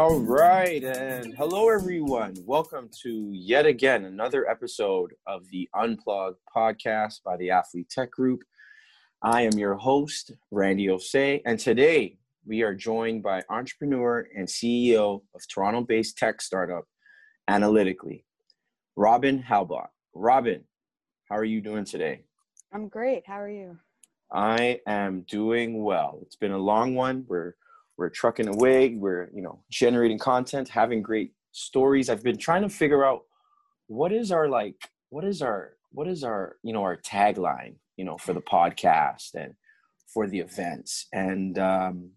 All right, and hello everyone. Welcome to yet again another episode of the Unplug podcast by the Athlete Tech Group. I am your host, Randy Osei, and today we are joined by entrepreneur and CEO of Toronto based tech startup Analytically, Robin Halbot. Robin, how are you doing today? I'm great. How are you? I am doing well. It's been a long one. We're we're trucking away we're you know generating content having great stories. I've been trying to figure out what is our like what is our what is our you know our tagline you know for the podcast and for the events. And um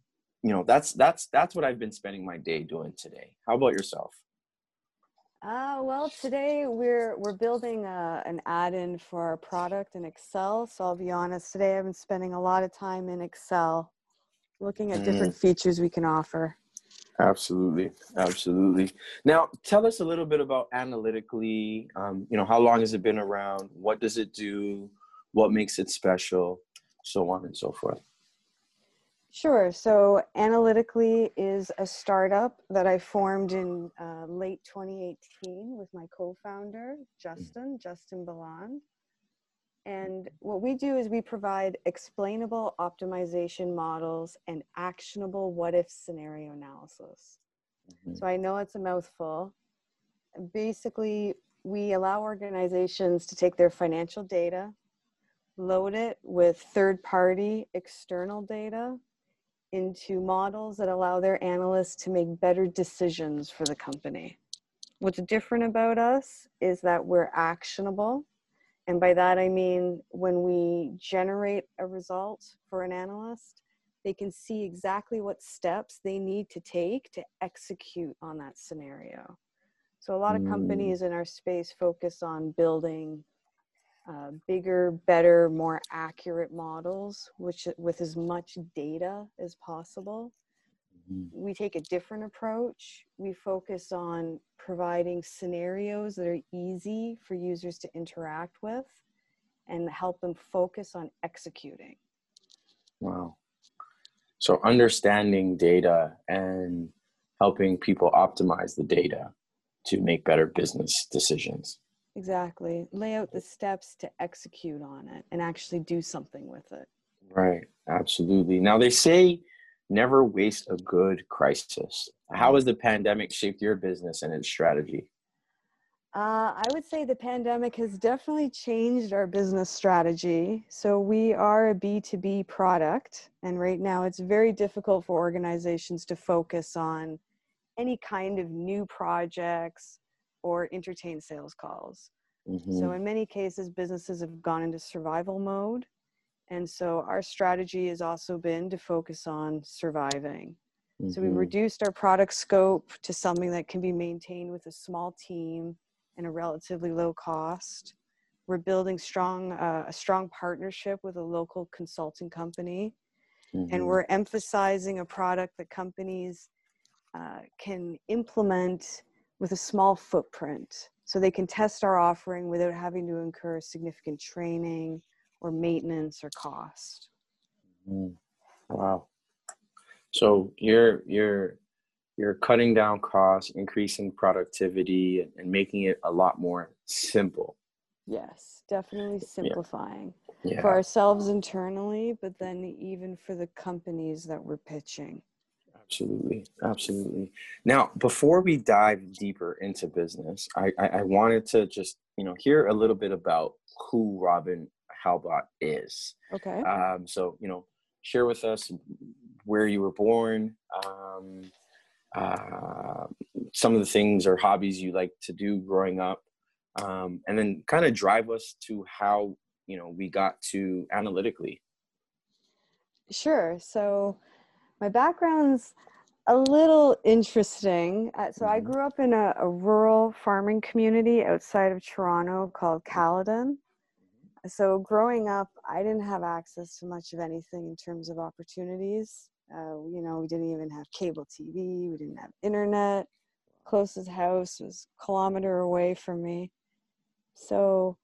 you know that's that's that's what i've been spending my day doing today. How about yourself? Uh, well, today we're we're building a, an add-in for our product in Excel. So I'll be honest, today I've been spending a lot of time in Excel looking at different mm. features we can offer. Absolutely, absolutely. Now, tell us a little bit about analytically. Um, you know, how long has it been around? What does it do? What makes it special? So on and so forth. Sure. So, analytically is a startup that I formed in uh, late 2018 with my co-founder Justin, Justin Baland. And what we do is we provide explainable optimization models and actionable what if scenario analysis. Mm-hmm. So I know it's a mouthful. Basically, we allow organizations to take their financial data, load it with third party external data into models that allow their analysts to make better decisions for the company. What's different about us is that we're actionable and by that, I mean when we generate a result for an analyst, they can see exactly what steps they need to take to execute on that scenario. So, a lot of mm. companies in our space focus on building uh, bigger, better, more accurate models, which with as much data as possible. Mm-hmm. We take a different approach. We focus on providing scenarios that are easy for users to interact with and help them focus on executing. Wow. So, understanding data and helping people optimize the data to make better business decisions. Exactly. Lay out the steps to execute on it and actually do something with it. Right. Absolutely. Now, they say never waste a good crisis. How has the pandemic shaped your business and its strategy? Uh, I would say the pandemic has definitely changed our business strategy. So, we are a B2B product, and right now it's very difficult for organizations to focus on any kind of new projects or entertain sales calls. Mm-hmm. So, in many cases, businesses have gone into survival mode and so our strategy has also been to focus on surviving. Mm-hmm. So we reduced our product scope to something that can be maintained with a small team and a relatively low cost. We're building strong uh, a strong partnership with a local consulting company, mm-hmm. and we're emphasizing a product that companies uh, can implement with a small footprint, so they can test our offering without having to incur significant training or maintenance or cost. Mm. Wow. So you're you're you're cutting down costs, increasing productivity, and making it a lot more simple. Yes, definitely simplifying yeah. Yeah. for ourselves internally, but then even for the companies that we're pitching. Absolutely, absolutely. Now, before we dive deeper into business, I, I, I wanted to just you know hear a little bit about who Robin Halbot is. Okay. Um, so, you know, share with us where you were born, um, uh, some of the things or hobbies you like to do growing up, um, and then kind of drive us to how, you know, we got to analytically. Sure. So, my background's a little interesting. Uh, so, I mm-hmm. grew up in a, a rural farming community outside of Toronto called Caledon so growing up i didn't have access to much of anything in terms of opportunities. Uh, you know we didn't even have cable tv we didn't have internet. Closest house was a kilometer away from me. So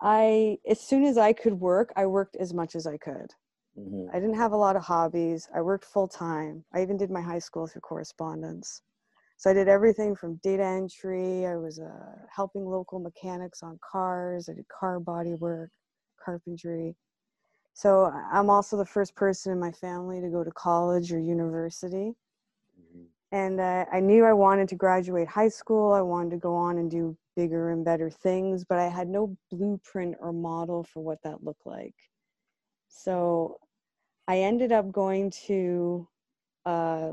i as soon as i could work i worked as much as i could. Mm-hmm. i didn't have a lot of hobbies. I worked full time i even did my high school through correspondence. So I did everything from data entry. I was uh, helping local mechanics on cars. I did car body work, carpentry. So I'm also the first person in my family to go to college or university. Mm-hmm. And uh, I knew I wanted to graduate high school. I wanted to go on and do bigger and better things, but I had no blueprint or model for what that looked like. So I ended up going to uh,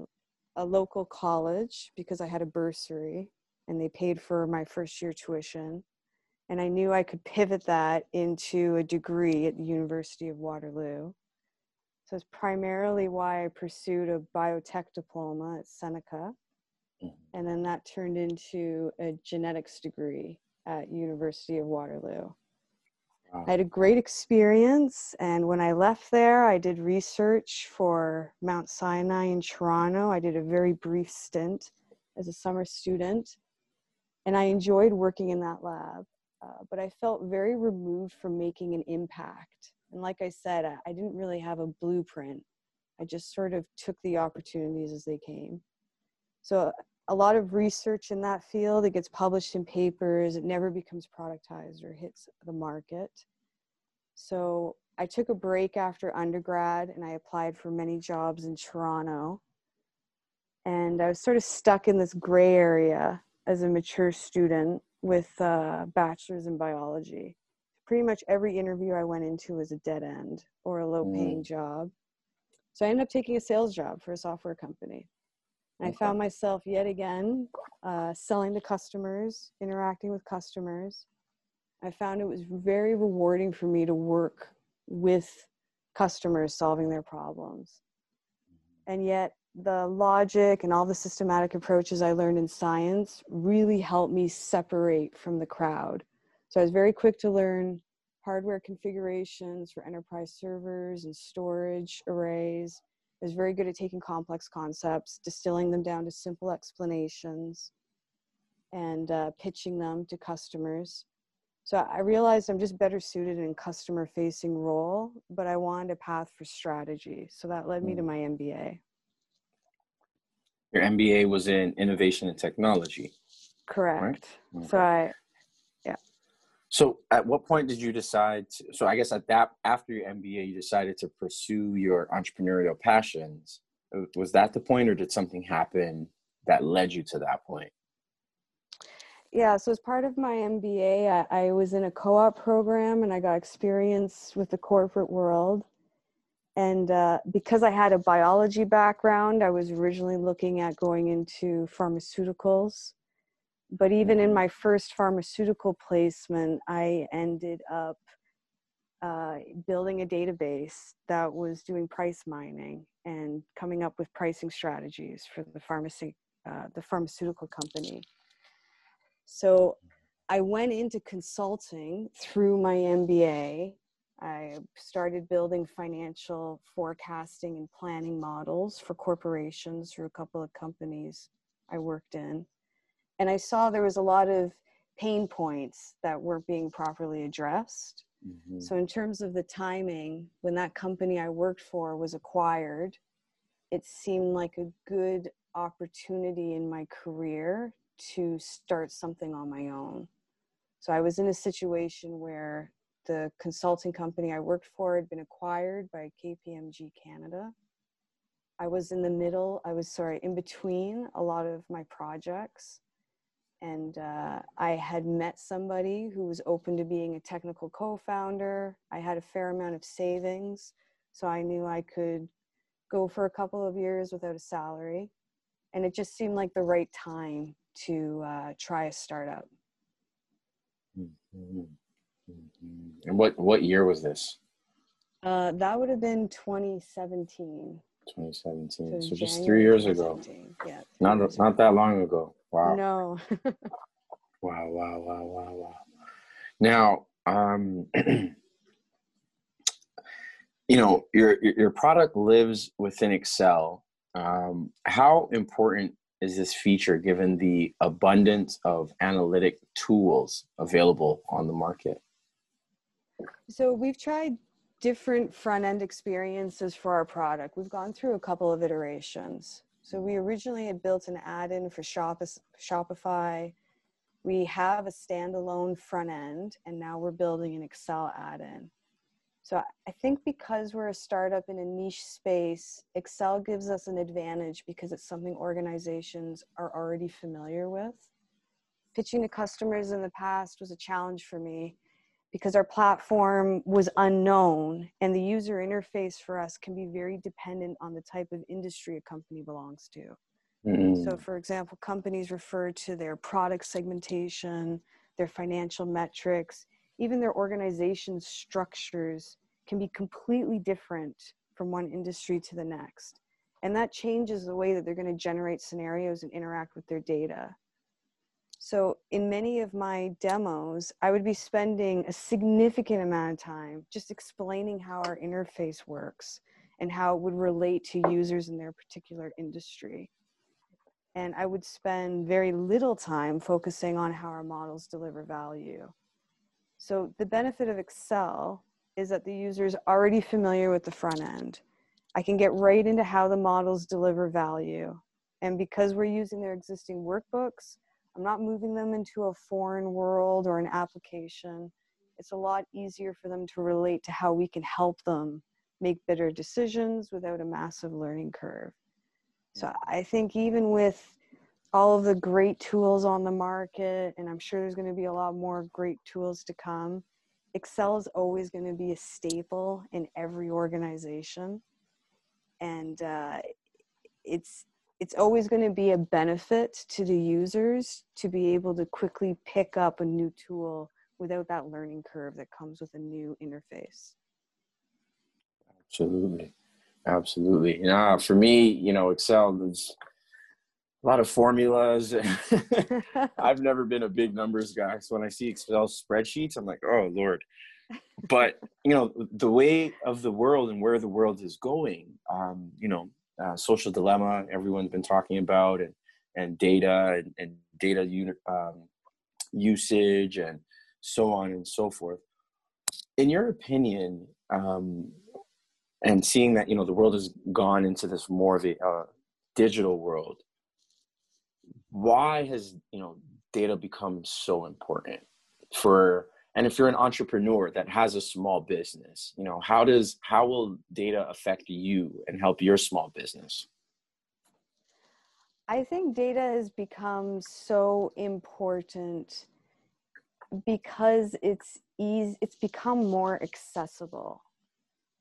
a local college because I had a bursary and they paid for my first year tuition. And I knew I could pivot that into a degree at the University of Waterloo. So it's primarily why I pursued a biotech diploma at Seneca. Mm-hmm. And then that turned into a genetics degree at University of Waterloo. I had a great experience, and when I left there, I did research for Mount Sinai in Toronto. I did a very brief stint as a summer student, and I enjoyed working in that lab. Uh, but I felt very removed from making an impact. And like I said, I, I didn't really have a blueprint. I just sort of took the opportunities as they came. So a lot of research in that field. It gets published in papers. It never becomes productized or hits the market. So I took a break after undergrad and I applied for many jobs in Toronto. And I was sort of stuck in this gray area as a mature student with a bachelor's in biology. Pretty much every interview I went into was a dead end or a low paying mm. job. So I ended up taking a sales job for a software company. I found myself yet again uh, selling to customers, interacting with customers. I found it was very rewarding for me to work with customers solving their problems. And yet, the logic and all the systematic approaches I learned in science really helped me separate from the crowd. So I was very quick to learn hardware configurations for enterprise servers and storage arrays I was very good at taking complex concepts, distilling them down to simple explanations, and uh, pitching them to customers. So I realized I'm just better suited in customer facing role, but I wanted a path for strategy. So that led me to hmm. my MBA. Your MBA was in innovation and technology. Correct. Right? Okay. So I yeah. so, at what point did you decide? To, so, I guess at that after your MBA, you decided to pursue your entrepreneurial passions. Was that the point, or did something happen that led you to that point? Yeah, so as part of my MBA, I, I was in a co-op program, and I got experience with the corporate world. And uh, because I had a biology background, I was originally looking at going into pharmaceuticals but even in mm-hmm. my first pharmaceutical placement, I ended up uh, building a database that was doing price mining and coming up with pricing strategies for the pharmacy, uh, the pharmaceutical company. So I went into consulting through my MBA. I started building financial forecasting and planning models for corporations through a couple of companies I worked in and I saw there was a lot of pain points that weren't being properly addressed. Mm-hmm. So, in terms of the timing, when that company I worked for was acquired, it seemed like a good opportunity in my career to start something on my own. So, I was in a situation where the consulting company I worked for had been acquired by KPMG Canada. I was in the middle, I was sorry, in between a lot of my projects and uh, I had met somebody who was open to being a technical co-founder. I had a fair amount of savings, so I knew I could go for a couple of years without a salary, and it just seemed like the right time to uh, try a startup. Mm-hmm. Mm-hmm. And what what year was this? Uh, that would have been 2017. 2017. So, so just three years ago. Yeah. Not not that long ago. Wow. No. wow, wow, wow, wow, wow. Now, um, you know, your your product lives within Excel. Um, how important is this feature given the abundance of analytic tools available on the market? So we've tried different front end experiences for our product. We've gone through a couple of iterations. So we originally had built an add-in for Shop- Shopify. We have a standalone front end, and now we're building an Excel add-in. So I think because we're a startup in a niche space, Excel gives us an advantage because it's something organizations are already familiar with. Pitching to customers in the past was a challenge for me because our platform was unknown and the user interface for us can be very dependent on the type of industry a company belongs to. Mm-hmm. So, for example, companies refer to their product segmentation, their financial metrics, even their organization structures can be completely different from one industry to the next. And that changes the way that they're going to generate scenarios and interact with their data. So, in many of my demos, I would be spending a significant amount of time just explaining how our interface works and how it would relate to users in their particular industry. And I would spend very little time focusing on how our models deliver value. So the benefit of Excel is that the user is already familiar with the front end. I can get right into how the models deliver value. And because we're using their existing workbooks, I'm not moving them into a foreign world or an application. It's a lot easier for them to relate to how we can help them make better decisions without a massive learning curve. So I think even with all of the great tools on the market, and I'm sure there's going to be a lot more great tools to come. Excel is always going to be a staple in every organization, and uh, it's it's always going to be a benefit to the users to be able to quickly pick up a new tool without that learning curve that comes with a new interface. Absolutely, absolutely. Yeah, for me, you know, Excel is a lot of formulas. I've never been a big numbers guy. So when I see Excel spreadsheets, I'm like, oh, Lord. But, you know, the way of the world and where the world is going, um, you know, uh, social dilemma, everyone's been talking about, and, and data and, and data unit, um, usage and so on and so forth. In your opinion, um, and seeing that, you know, the world has gone into this more of a uh, digital world, why has you know data become so important for and if you're an entrepreneur that has a small business you know how does how will data affect you and help your small business i think data has become so important because it's easy it's become more accessible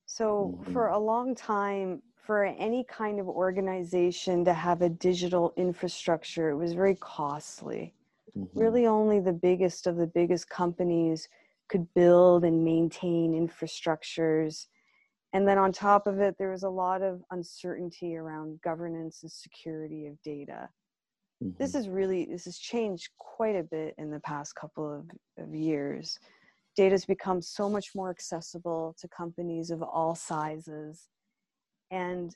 so mm-hmm. for a long time for any kind of organization to have a digital infrastructure, it was very costly. Mm-hmm. Really, only the biggest of the biggest companies could build and maintain infrastructures. And then on top of it, there was a lot of uncertainty around governance and security of data. Mm-hmm. This is really, this has changed quite a bit in the past couple of, of years. Data has become so much more accessible to companies of all sizes and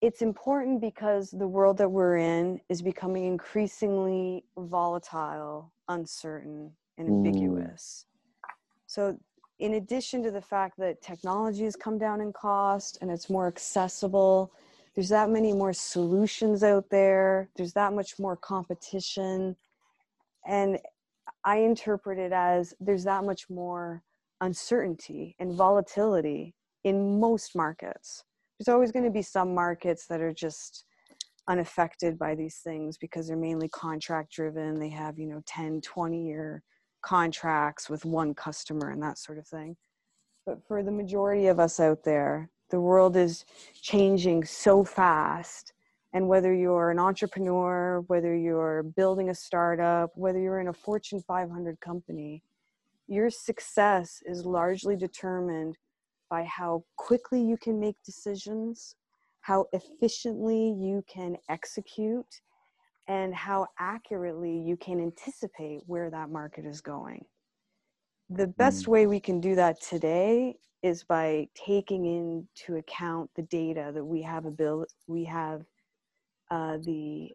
it's important because the world that we're in is becoming increasingly volatile, uncertain, and ambiguous. Mm. So, in addition to the fact that technology has come down in cost and it's more accessible, there's that many more solutions out there, there's that much more competition. And I interpret it as there's that much more uncertainty and volatility in most markets there's always going to be some markets that are just unaffected by these things because they're mainly contract driven. They have you know 10 20 year contracts with one customer and that sort of thing. But for the majority of us out there the world is changing so fast. And whether you're an entrepreneur whether you're building a startup whether you're in a fortune 500 company your success is largely determined by how quickly you can make decisions, how efficiently you can execute, and how accurately you can anticipate where that market is going. The best mm. way we can do that today is by taking into account the data that we have ability we have uh, the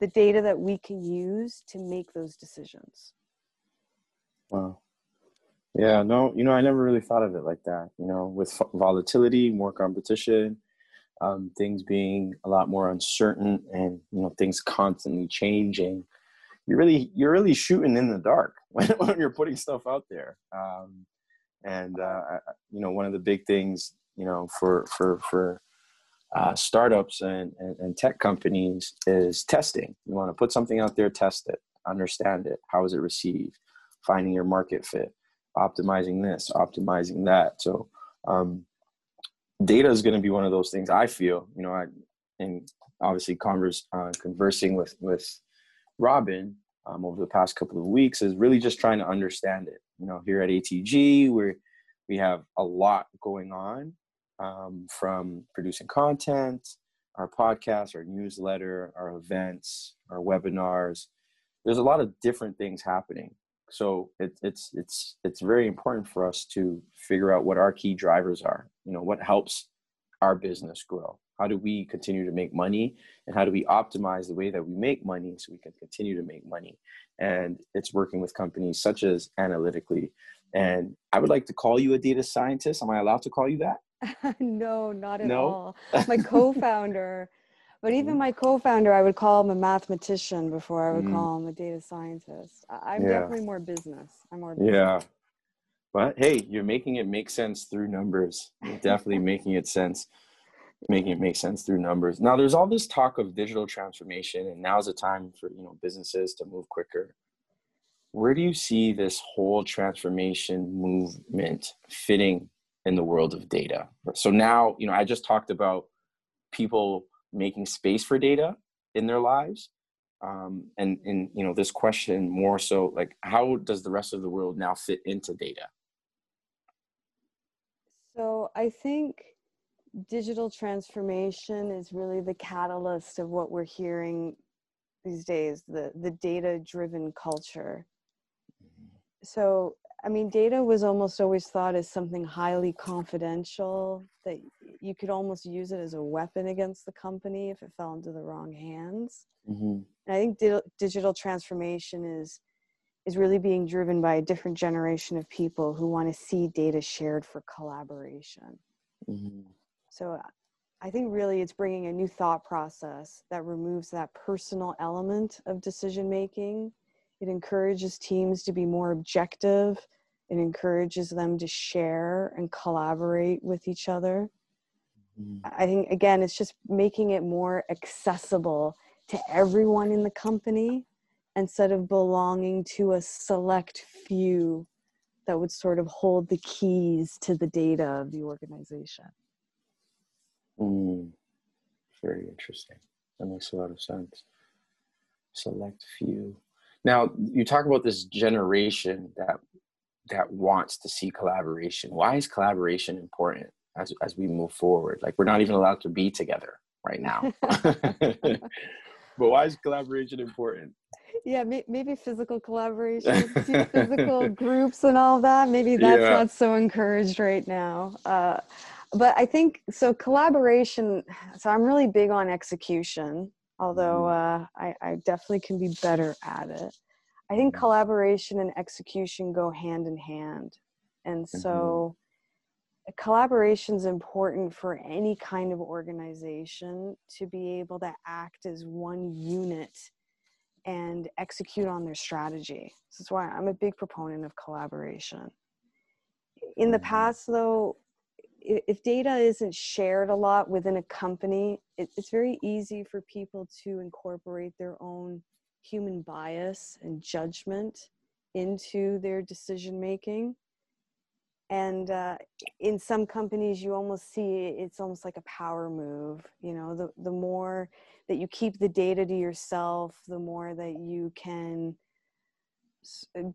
the data that we can use to make those decisions. Wow. Yeah, no, you know, I never really thought of it like that. You know, with volatility, more competition, um, things being a lot more uncertain and you know things constantly changing you're really you're really shooting in the dark when, when you're putting stuff out there um, and uh, you know one of the big things you know for for for uh, startups and, and, and tech companies is testing you want to put something out there test it understand it how is it received finding your market fit optimizing this optimizing that. So um, data is going to be one of those things i feel you know i and obviously converse, uh, conversing with with robin um, over the past couple of weeks is really just trying to understand it. You know here at atg we're we have a lot going on um, from producing content our podcast our newsletter our events our webinars. There's a lot of different things happening so it, it's it's it's very important for us to figure out what our key drivers are. You know what helps our business grow? How do we continue to make money? And how do we optimize the way that we make money so we can continue to make money? And it's working with companies such as analytically. And i would like to call you a data scientist. Am i allowed to call you that? No not at no? all. My co-founder but even mm-hmm. my co-founder, I would call him a mathematician before I would mm. call him a data scientist. I'm yeah. definitely more business. I'm more business. Yeah. But hey, you're making it make sense through numbers. You're definitely making it sense, making it make sense through numbers. Now there's all this talk of digital transformation, and now's the time for you know businesses to move quicker. Where do you see this whole transformation movement fitting in the world of data? So now, you know, I just talked about people making space for data in their lives um, and and you know this question more so like how does the rest of the world now fit into data so i think digital transformation is really the catalyst of what we're hearing these days the the data driven culture mm-hmm. so I mean, data was almost always thought as something highly confidential that you could almost use it as a weapon against the company if it fell into the wrong hands. Mm-hmm. And I think di- digital transformation is is really being driven by a different generation of people who want to see data shared for collaboration. Mm-hmm. So I think really it's bringing a new thought process that removes that personal element of decision making it encourages teams to be more objective. It encourages them to share and collaborate with each other. Mm-hmm. I think, again, it's just making it more accessible to everyone in the company instead of belonging to a select few that would sort of hold the keys to the data of the organization. Mm, very interesting. That makes a lot of sense. Select few. Now you talk about this generation that that wants to see collaboration. Why is collaboration important as as we move forward? Like we're not even allowed to be together right now. but why is collaboration important? Yeah, maybe physical collaboration, physical groups, and all that. Maybe that's yeah. not so encouraged right now. Uh, but I think so. Collaboration. So I'm really big on execution although mm-hmm. uh, I, I definitely can be better at it. I think mm-hmm. collaboration and execution go hand in hand. And so mm-hmm. Collaboration is important for any kind of organization to be able to act as one unit and execute on their strategy. This is why I'm a big proponent of collaboration. In the mm-hmm. past, though, if data isn't shared a lot within a company, it's very easy for people to incorporate their own human bias and judgment into their decision making. And uh, in some companies, you almost see it's almost like a power move. You know, the, the more that you keep the data to yourself, the more that you can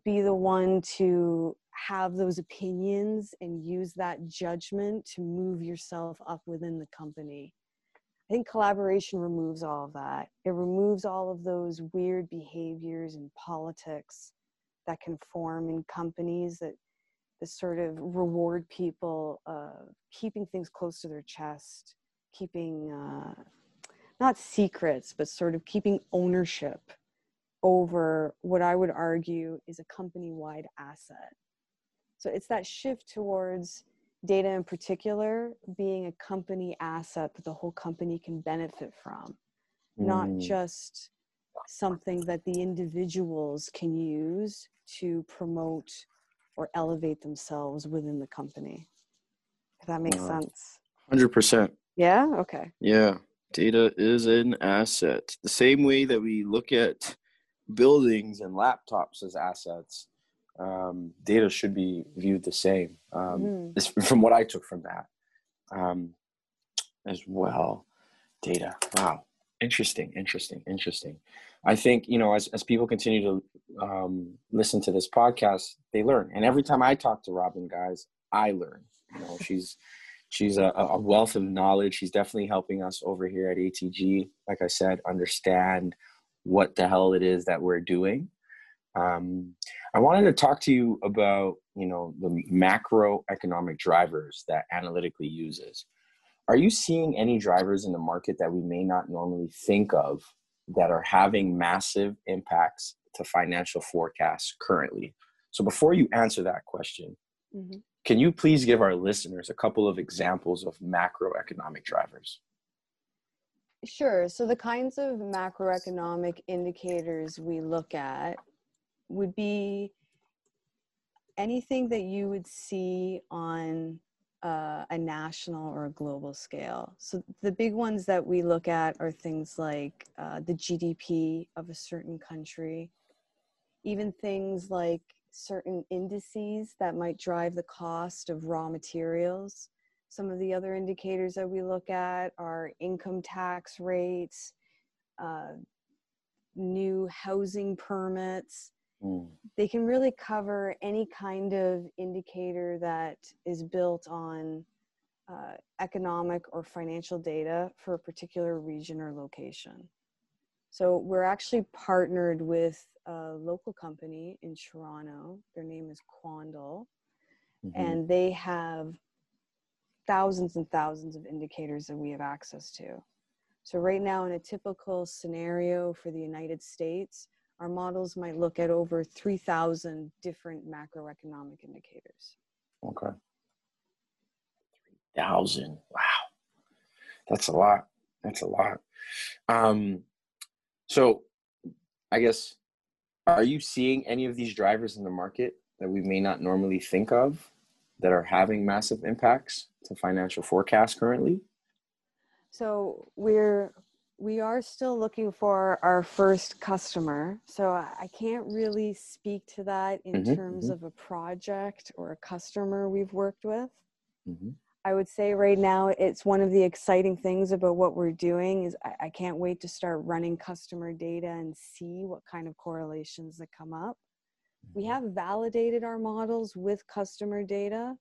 be the one to have those opinions and use that judgment to move yourself up within the company. I think collaboration removes all of that. It removes all of those weird behaviors and politics that can form in companies that, that sort of reward people uh, keeping things close to their chest, keeping uh, not secrets, but sort of keeping ownership over what I would argue is a company wide asset. So it's that shift towards data in particular being a company asset that the whole company can benefit from, mm. not just something that the individuals can use to promote or elevate themselves within the company. If that makes uh, sense. 100%. Yeah? Okay. Yeah. Data is an asset. The same way that we look at buildings and laptops as assets, um, data should be viewed the same. Um, mm. From what I took from that, um, as well. Data. Wow. Interesting. Interesting. Interesting. I think you know as as people continue to um, listen to this podcast, they learn. And every time I talk to Robin, guys, I learn. You know, she's she's a, a wealth of knowledge. She's definitely helping us over here at ATG. Like I said, understand what the hell it is that we're doing um, I wanted to talk to you about, you know, the macroeconomic drivers that analytically uses. Are you seeing any drivers in the market that we may not normally think of that are having massive impacts to financial forecasts currently? So before you answer that question, mm-hmm. can you please give our listeners a couple of examples of macroeconomic drivers? Sure. So the kinds of macroeconomic indicators we look at would be anything that you would see on uh, a national or a global scale. So the big ones that we look at are things like uh, the GDP of a certain country, even things like certain indices that might drive the cost of raw materials. Some of the other indicators that we look at are income tax rates, uh, new housing permits, Mm. They can really cover any kind of indicator that is built on uh, economic or financial data for a particular region or location. So we're actually partnered with a local company in Toronto. Their name is Quandl, mm-hmm. and they have thousands and thousands of indicators that we have access to. So right now, in a typical scenario for the United States, our models might look at over 3,000 different macroeconomic indicators. Okay. 3,000. Wow. That's a lot. That's a lot. Um, so I guess, are you seeing any of these drivers in the market that we may not normally think of that are having massive impacts to financial forecasts currently? So we're we are still looking for our first customer. So I can't really speak to that in mm-hmm, terms mm-hmm. of a project or a customer we've worked with. Mm-hmm. I would say right now it's one of the exciting things about what we're doing is I, I, can't wait to start running customer data and see what kind of correlations that come up. We mm-hmm. have validated our models with customer data.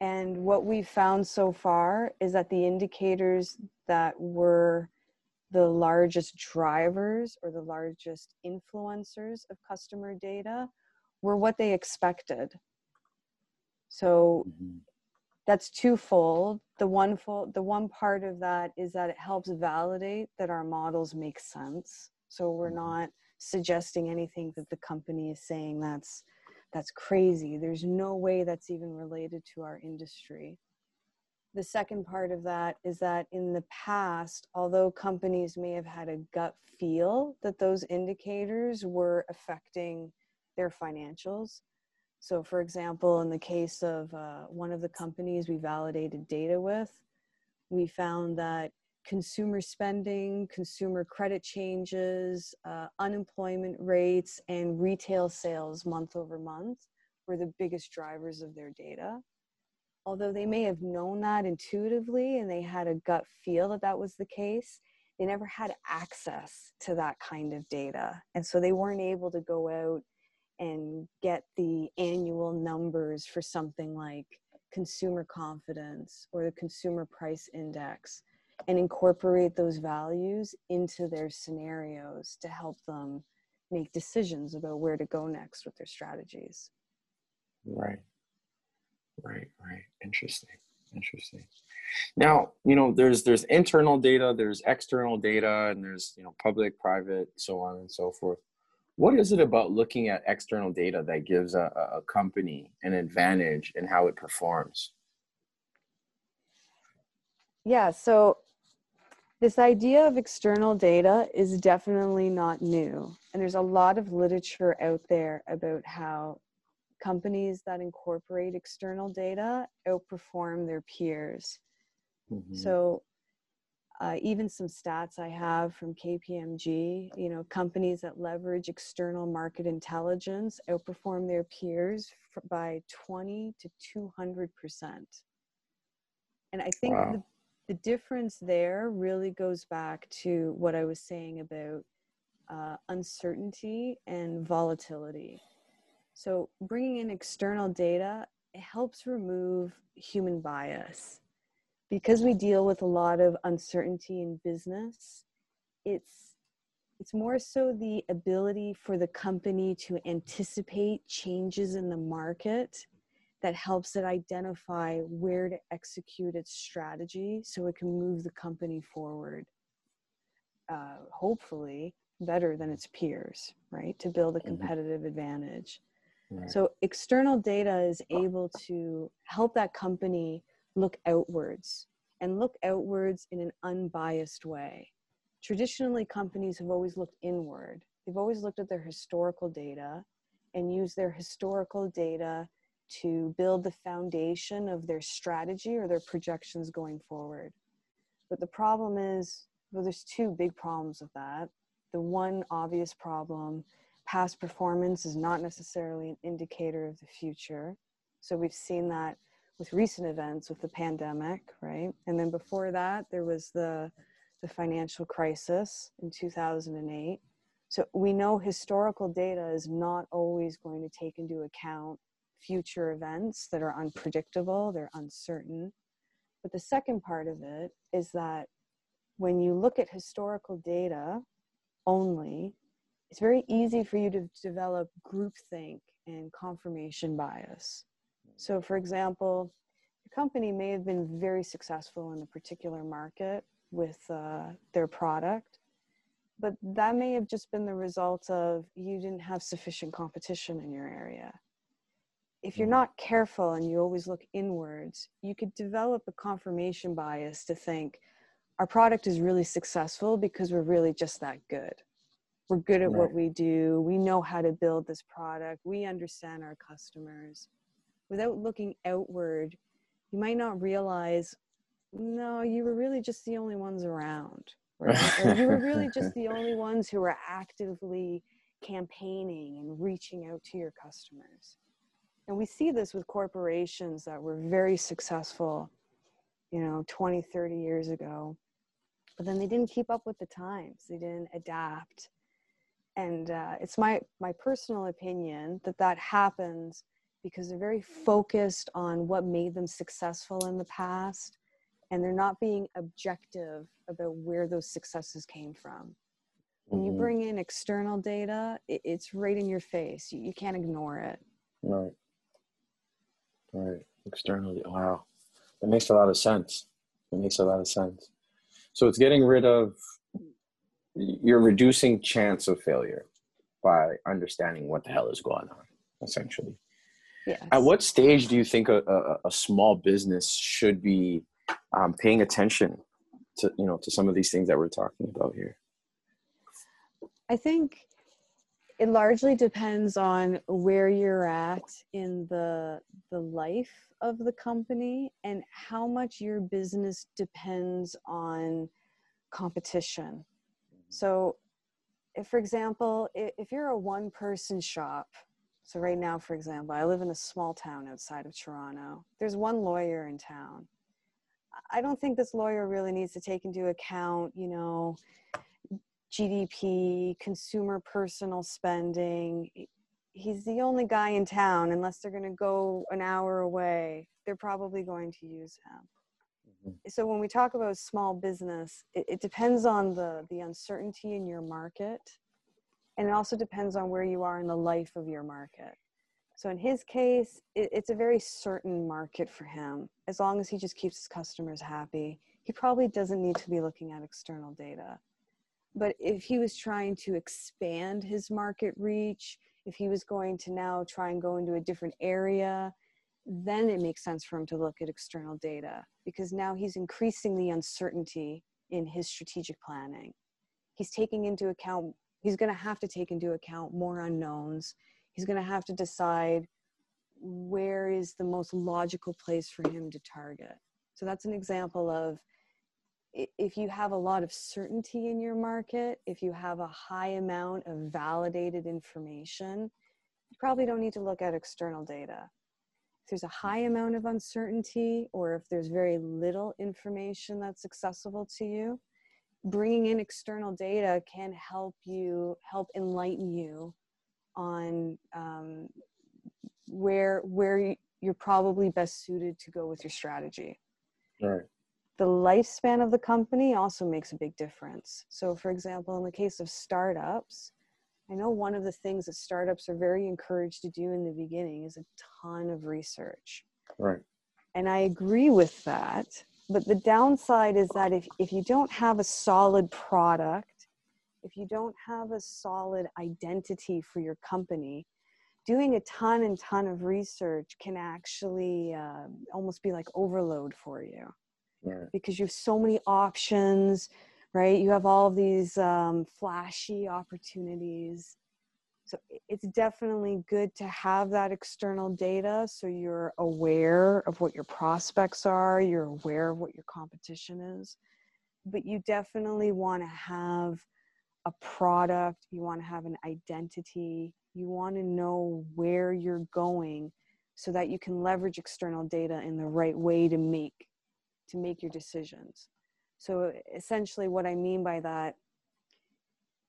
And what we've found so far is that the indicators that were the largest drivers or the largest influencers of customer data were what they expected. So mm-hmm. that's twofold. The one fold, the one part of that is that it helps validate that our models make sense. So we're mm-hmm. not suggesting anything that the company is saying that's that's crazy. There's no way that's even related to our industry the second part of that is that in the past, although companies may have had a gut feel that those indicators were affecting their financials. So, for example, in the case of uh, one of the companies we validated data with, we found that consumer spending, consumer credit changes, uh, unemployment rates, and retail sales month over month were the biggest drivers of their data although they may have known that intuitively and they had a gut feel that that was the case, they never had access to that kind of data. And so they weren't able to go out and get the annual numbers for something like consumer confidence or the consumer price index and incorporate those values into their scenarios to help them make decisions about where to go next with their strategies. Right. Right, right. Interesting. Interesting. Now, you know, there's there's internal data, there's external data, and there's you know public, private, so on and so forth. What is it about looking at external data that gives a, a company an advantage in how it performs? Yeah, so this idea of external data is definitely not new. And there's a lot of literature out there about how companies that incorporate external data outperform their peers. Mm-hmm. So, uh, even some stats I have from KPMG, you know, companies that leverage external market intelligence outperform their peers by 20 to 200 percent. And I think wow. the, the difference there really goes back to what I was saying about uh, uncertainty and volatility. So, bringing in external data it helps remove human bias. Because we deal with a lot of uncertainty in business, it's it's more so the ability for the company to anticipate changes in the market that helps it identify where to execute its strategy so it can move the company forward uh, hopefully better than its peers right to build a mm-hmm. competitive mm-hmm. advantage so external data is able to help that company look outwards and look outwards in an unbiased way traditionally companies have always looked inward they've always looked at their historical data and used their historical data to build the foundation of their strategy or their projections going forward. But the problem is, well, there's two big problems with that. The one obvious problem past performance is not necessarily an indicator of the future. So we've seen that with recent events with the pandemic, right? And then before that, there was the the financial crisis in 2008. So we know historical data is not always going to take into account future events that are unpredictable, they're uncertain. But the second part of it is that when you look at historical data only, it's very easy for you to develop groupthink and confirmation bias. So, for example, the company may have been very successful in a particular market with uh, their product, but that may have just been the result of you didn't have sufficient competition in your area if you're mm. not careful and you always look inwards, you could develop a confirmation bias to think our product is really successful because we're really just that good. We're good at right. what we do. We know how to build this product. We understand our customers. Without looking outward, you might not realize, no, you were really just the only ones around. Right? or you were really just the only ones who were actively campaigning and reaching out to your customers and we see this with corporations that were very successful you know 20 30 years ago but then they didn't keep up with the times they didn't adapt and uh, it's my my personal opinion that that happens because they're very focused on what made them successful in the past and they're not being objective about where those successes came from when mm-hmm. you bring in external data it, it's right in your face you, you can't ignore it right Right. Externally. Wow. That makes a lot of sense. It makes a lot of sense. So it's getting rid of you're reducing chance of failure by understanding what the hell is going on, essentially. Yes. At what stage do you think a, a, a small business should be um, paying attention to you know to some of these things that we're talking about here? I think it largely depends on where you're at in the the life of the company and how much your business depends on competition Mm-hmm. so if for example if you're a one person shop so right now for example i live in a small town outside of toronto there's one lawyer in town i don't think this lawyer really needs to take into account you know GDP, consumer personal spending. He's the only guy in town, unless they're going to go an hour away, they're probably going to use him. Mm-hmm. So when we talk about small business, it, it depends on the, the uncertainty in your market. And it also depends on where you are in the life of your market. So in his case, it, it's a very certain market for him. As long as he just keeps his customers happy, he probably doesn't need to be looking at external data but if he was trying to expand his market reach if he was going to now try and go into a different area then it makes sense for him to look at external data because now he's increasing the uncertainty in his strategic planning. He's taking into account, he's going to have to take into account more unknowns. He's going to have to decide where is the most logical place for him to target. So that's an example of if you have a lot of certainty in your market, if you have a high amount of validated information, you probably don't need to look at external data. If there's a high amount of uncertainty or if there's very little information that's accessible to you, bringing in external data can help you, help enlighten you on um, where, where you're probably best suited to go with your strategy. Right the lifespan of the company also makes a big difference. So, for example, in the case of startups, I know one of the things that startups are very encouraged to do in the beginning is a ton of research. Right. And I agree with that. But the downside is that if, if you don't have a solid product, if you don't have a solid identity for your company, doing a ton and ton of research can actually uh, almost be like overload for you right. because you have so many options right? You have all of these um, flashy opportunities. So it's definitely good to have that external data so you're aware of what your prospects are you're aware of what your competition is. But you definitely want to have a product you want to have an identity you want to know where you're going so that you can leverage external data in the right way to make to make your decisions. So essentially, what I mean by that,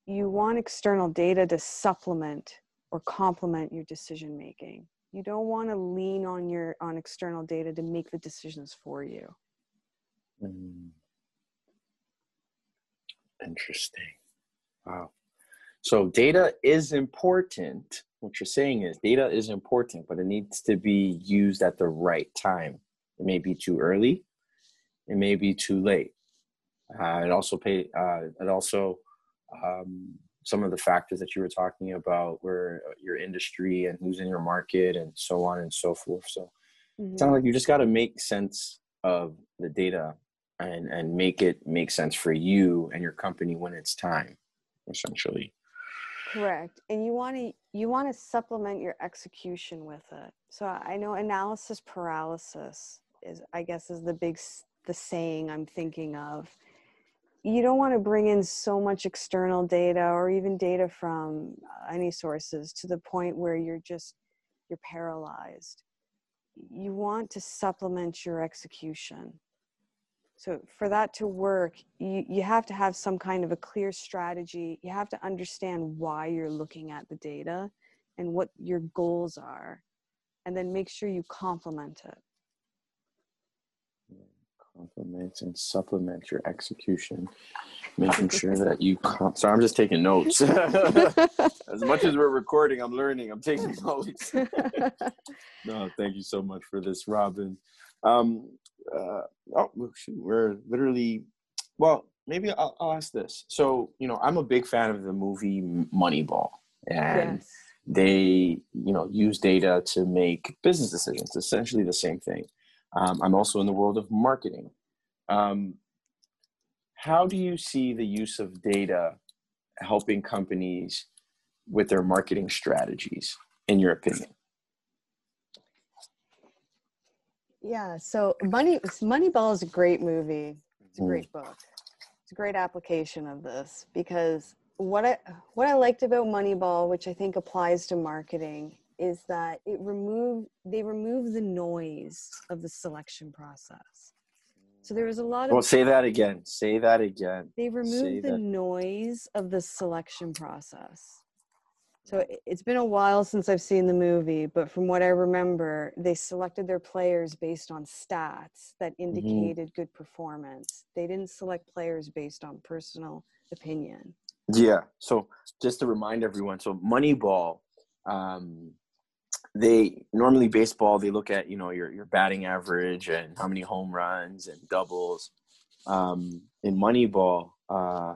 you want external data to supplement or complement your decision making. You don't want to lean on your on external data to make the decisions for you. Mm. Interesting. Wow. So data is important. What you're saying is data is important, but it needs to be used at the right time. It may be too early it may be too late. Uh, it also pay. Uh, it also um, some of the factors that you were talking about were uh, your industry and who's in your market and so on and so forth. So mm-hmm. it sounds like you just got to make sense of the data and and make it make sense for you and your company when it's time, essentially. Correct, and you want to you want to supplement your execution with it. So I know analysis paralysis is I guess is the big the saying I'm thinking of. You don't want to bring in so much external data or even data from uh, any sources to the point where you're just you're paralyzed. You want to supplement your execution. So for that to work, you, you have to have some kind of a clear strategy. You have to understand why you're looking at the data and what your goals are, and then make sure you complement it complement and supplement your execution, making sure that you. Com- so I'm just taking notes. as much as we're recording, I'm learning. I'm taking notes. no, thank you so much for this, Robin. Um, uh, oh, shoot, we're literally. Well, maybe I'll, I'll ask this. So, you know, I'm a big fan of the movie Moneyball, and. Yes. They, you know, use data to make business decisions. Essentially, the same thing. Um, I'm also in the world of marketing. Um, how do you see the use of data helping companies with their marketing strategies, in your opinion? Yeah, so Money Moneyball is a great movie. It's a mm. great book. It's a great application of this because what I what I liked about Moneyball, which I think applies to marketing, is that it remove they remove the noise of the selection process. So there was a lot of. Well, say that again. Say that again. They removed the that. noise of the selection process. So it's been a while since I've seen the movie, but from what I remember, they selected their players based on stats that mm-hmm. indicated mm-hmm. good performance. They didn't select players based on personal opinion. Yeah. So just to remind everyone, so Moneyball um, they normally baseball they look at you know your your batting average and how many home runs and doubles. Um, in Moneyball, uh,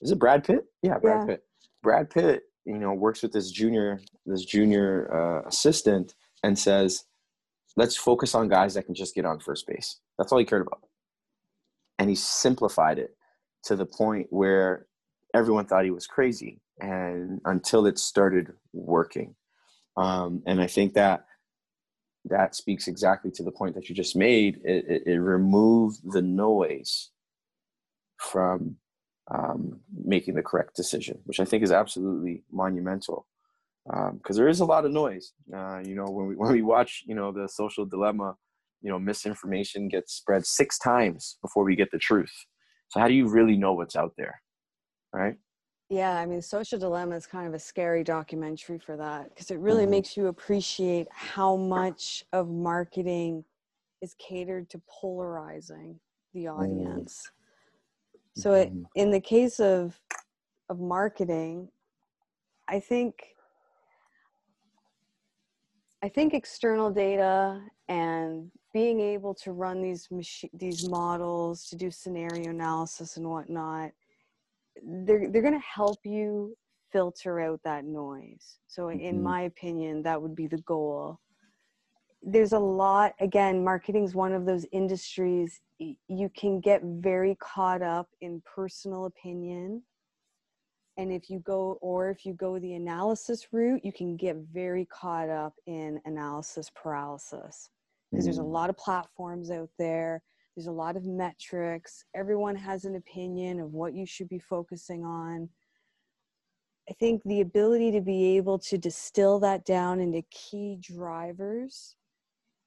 is it Brad Pitt? Yeah, Brad yeah. Pitt. Brad Pitt, you know, works with this junior this junior uh, assistant and says, let's focus on guys that can just get on first base. That's all he cared about. And he simplified it to the point where everyone thought he was crazy and until it started working. Um, and I think that that speaks exactly to the point that you just made. It, it, it removed the noise from um, making the correct decision, which I think is absolutely monumental. Because um, there is a lot of noise. Uh, you know, when we when we watch, you know, the social dilemma, you know, misinformation gets spread six times before we get the truth. So how do you really know what's out there, right? Yeah, I mean, Social Dilemma is kind of a scary documentary for that because it really mm-hmm. makes you appreciate how much of marketing is catered to polarizing the mm. audience. Mm-hmm. So, it, in the case of of marketing, I think I think external data and being able to run these machi- these models to do scenario analysis and whatnot they're they're going to help you filter out that noise so in mm-hmm. my opinion that would be the goal there's a lot again marketing is one of those industries you can get very caught up in personal opinion and if you go or if you go the analysis route you can get very caught up in analysis paralysis because mm. there's a mm. lot of platforms out there there's a lot of metrics. Everyone has an opinion of what you should be focusing on. I think the ability to be able to distill that down into key drivers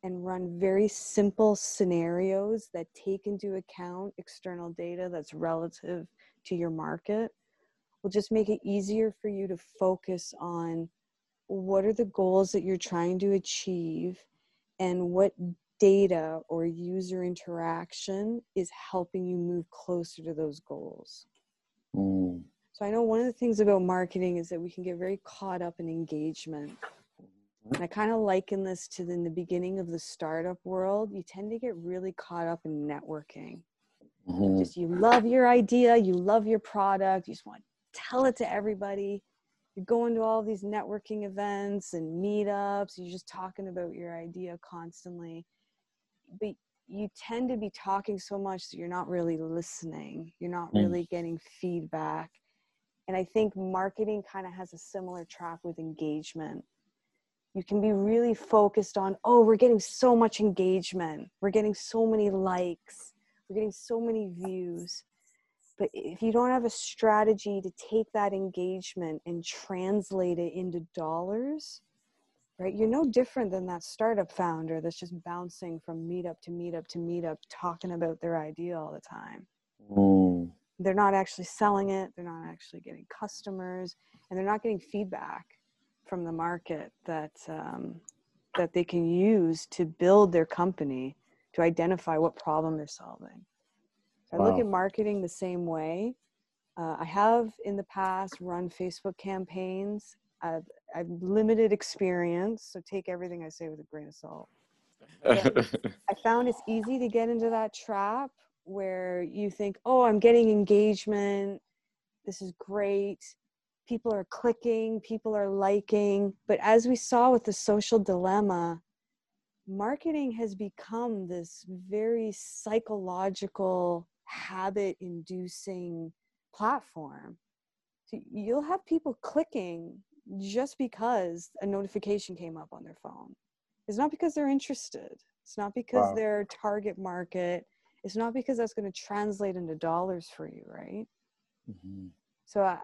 and run very simple scenarios that take into account external data that's relative to your market will just make it easier for you to focus on what are the goals that you're trying to achieve and what data or user interaction is helping you move closer to those goals. Mm. So I know one of the things about marketing is that we can get very caught up in engagement. And I kind of liken this to the, in the beginning of the startup world, you tend to get really caught up in networking. Mm-hmm. Just you love your idea, you love your product, you just want to tell it to everybody. You're going to all these networking events and meetups, you're just talking about your idea constantly but you tend to be talking so much that you're not really listening. You're not mm. really getting feedback. And i think marketing kind of has a similar track with engagement. You can be really focused on oh we're getting so much engagement. We're getting so many likes. We're getting so many views. But if you don't have a strategy to take that engagement and translate it into dollars right? You're no different than that startup founder that's just bouncing from meetup to meetup to meetup, talking about their idea all the time. Mm. They're not actually selling it, they're not actually getting customers, and they're not getting feedback from the market that um, that they can use to build their company to identify what problem they're solving. So wow. I look at marketing the same way. Uh, I have in the past run Facebook campaigns. I've I've limited experience, so take everything I say with a grain of salt. I found it's easy to get into that trap where you think, oh, I'm getting engagement. This is great. People are clicking, people are liking. But as we saw with the social dilemma, marketing has become this very psychological, habit inducing platform. So you'll have people clicking just because a notification came up on their phone. It's not because they're interested. It's not because wow. they're target market. It's not because that's going to translate into dollars for you, right? Mm-hmm. So I,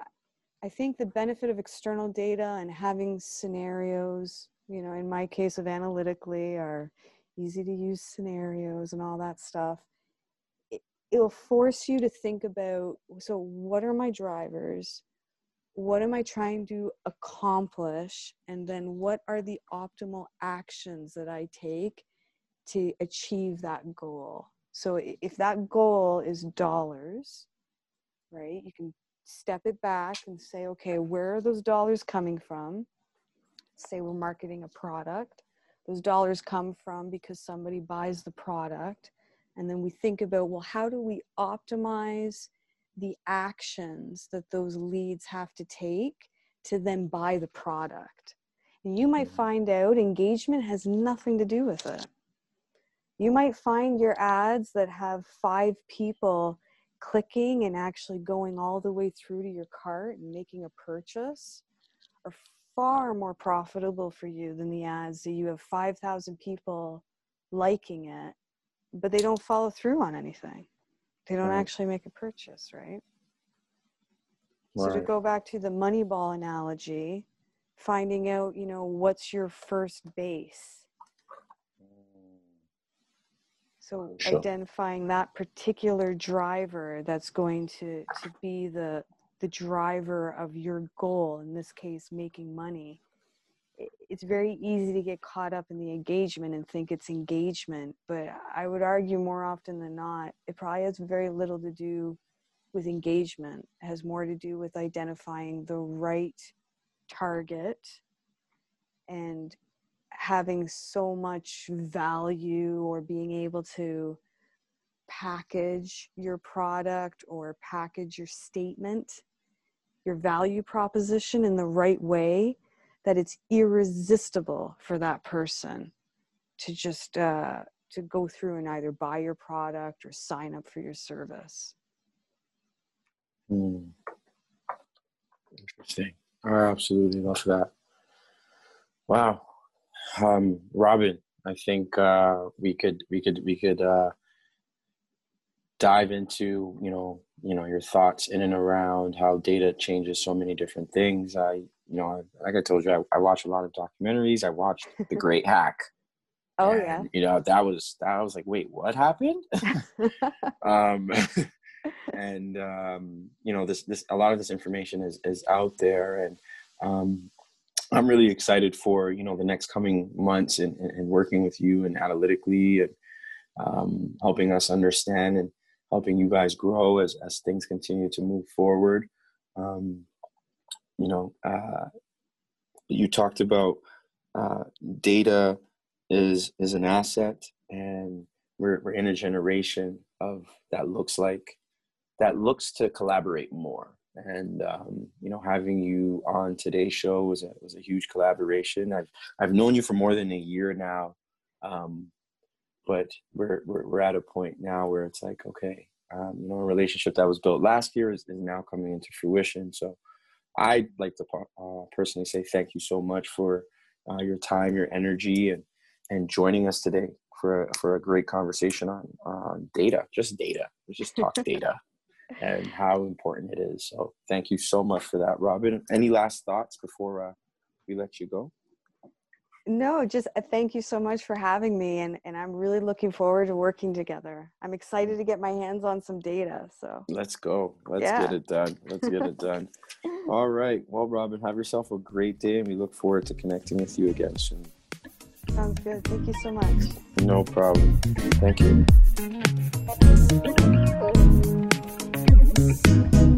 I think the benefit of external data and having scenarios, you know, in my case of analytically, are easy to use scenarios and all that stuff. It, it'll force you to think about so, what are my drivers? What am I trying to accomplish? And then what are the optimal actions that I take to achieve that goal? So if that goal is dollars, right, you can step it back and say, okay, where are those dollars coming from? Say we're marketing a product. Those dollars come from because somebody buys the product. And then we think about, well, how do we optimize the actions that those leads have to take to then buy the product. And you might mm-hmm. find out engagement has nothing to do with it. you might find your ads that have five people clicking and actually going all the way through to your cart and making a purchase are far more profitable for you than the ads that you have 5,000 people liking it, but they don't follow through on anything. They don't right. actually make a purchase, right? right? So to go back to the Moneyball analogy, finding out, you know, what's your first base? So sure. identifying that particular driver that's going to, to be the the driver of your goal, in this case, making money, it's very easy to get caught up in the engagement and think it's engagement. But I would argue more often than not, it probably has very little to do with engagement. It has more to do with identifying the right target and having so much value or being able to package your product or package your statement, your value proposition in the right way that it's irresistible for that person to just uh, to go through and either buy your product or sign up for your service. Mm. Interesting. I absolutely love that. Wow, um, Robin, I think uh, we could we could we could uh, dive into you know you know your thoughts in and around how data changes so many different things. I you know like I told you I, I watch a lot of documentaries. I watched The Great Hack. Oh and, yeah. You know that was that I was like, wait, what happened? um, and um, you know this this a lot of this information is is out there and um, I'm really excited for you know the next coming months and, and working with you and analytically and um, helping us understand and helping you guys grow as as things continue to move forward. Um, you know, uh, you talked about uh, data is is an asset, and we're we're in a generation of that looks like that looks to collaborate more and um, you know having you on today's show was a was a huge collaboration. I've I've known you for more than a year now, um, but we're, we're we're at a point now where it's like okay, um, you know, a relationship that was built last year is, is now coming into fruition. So I'd like to uh, personally say thank you so much for uh, your time, your energy, and and joining us today for a, for a great conversation on on data, just data. Let's just talk data and how important it is. So thank you so much for that, Robin. Any last thoughts before uh, we let you go? No, just uh, thank you so much for having me, and and I'm really looking forward to working together. I'm excited to get my hands on some data. So let's go. Let's yeah. get it done. Let's get it done. All right. Well, Robin, have yourself a great day, and we look forward to connecting with you again soon. Sounds good. Thank you so much. No problem. Thank you.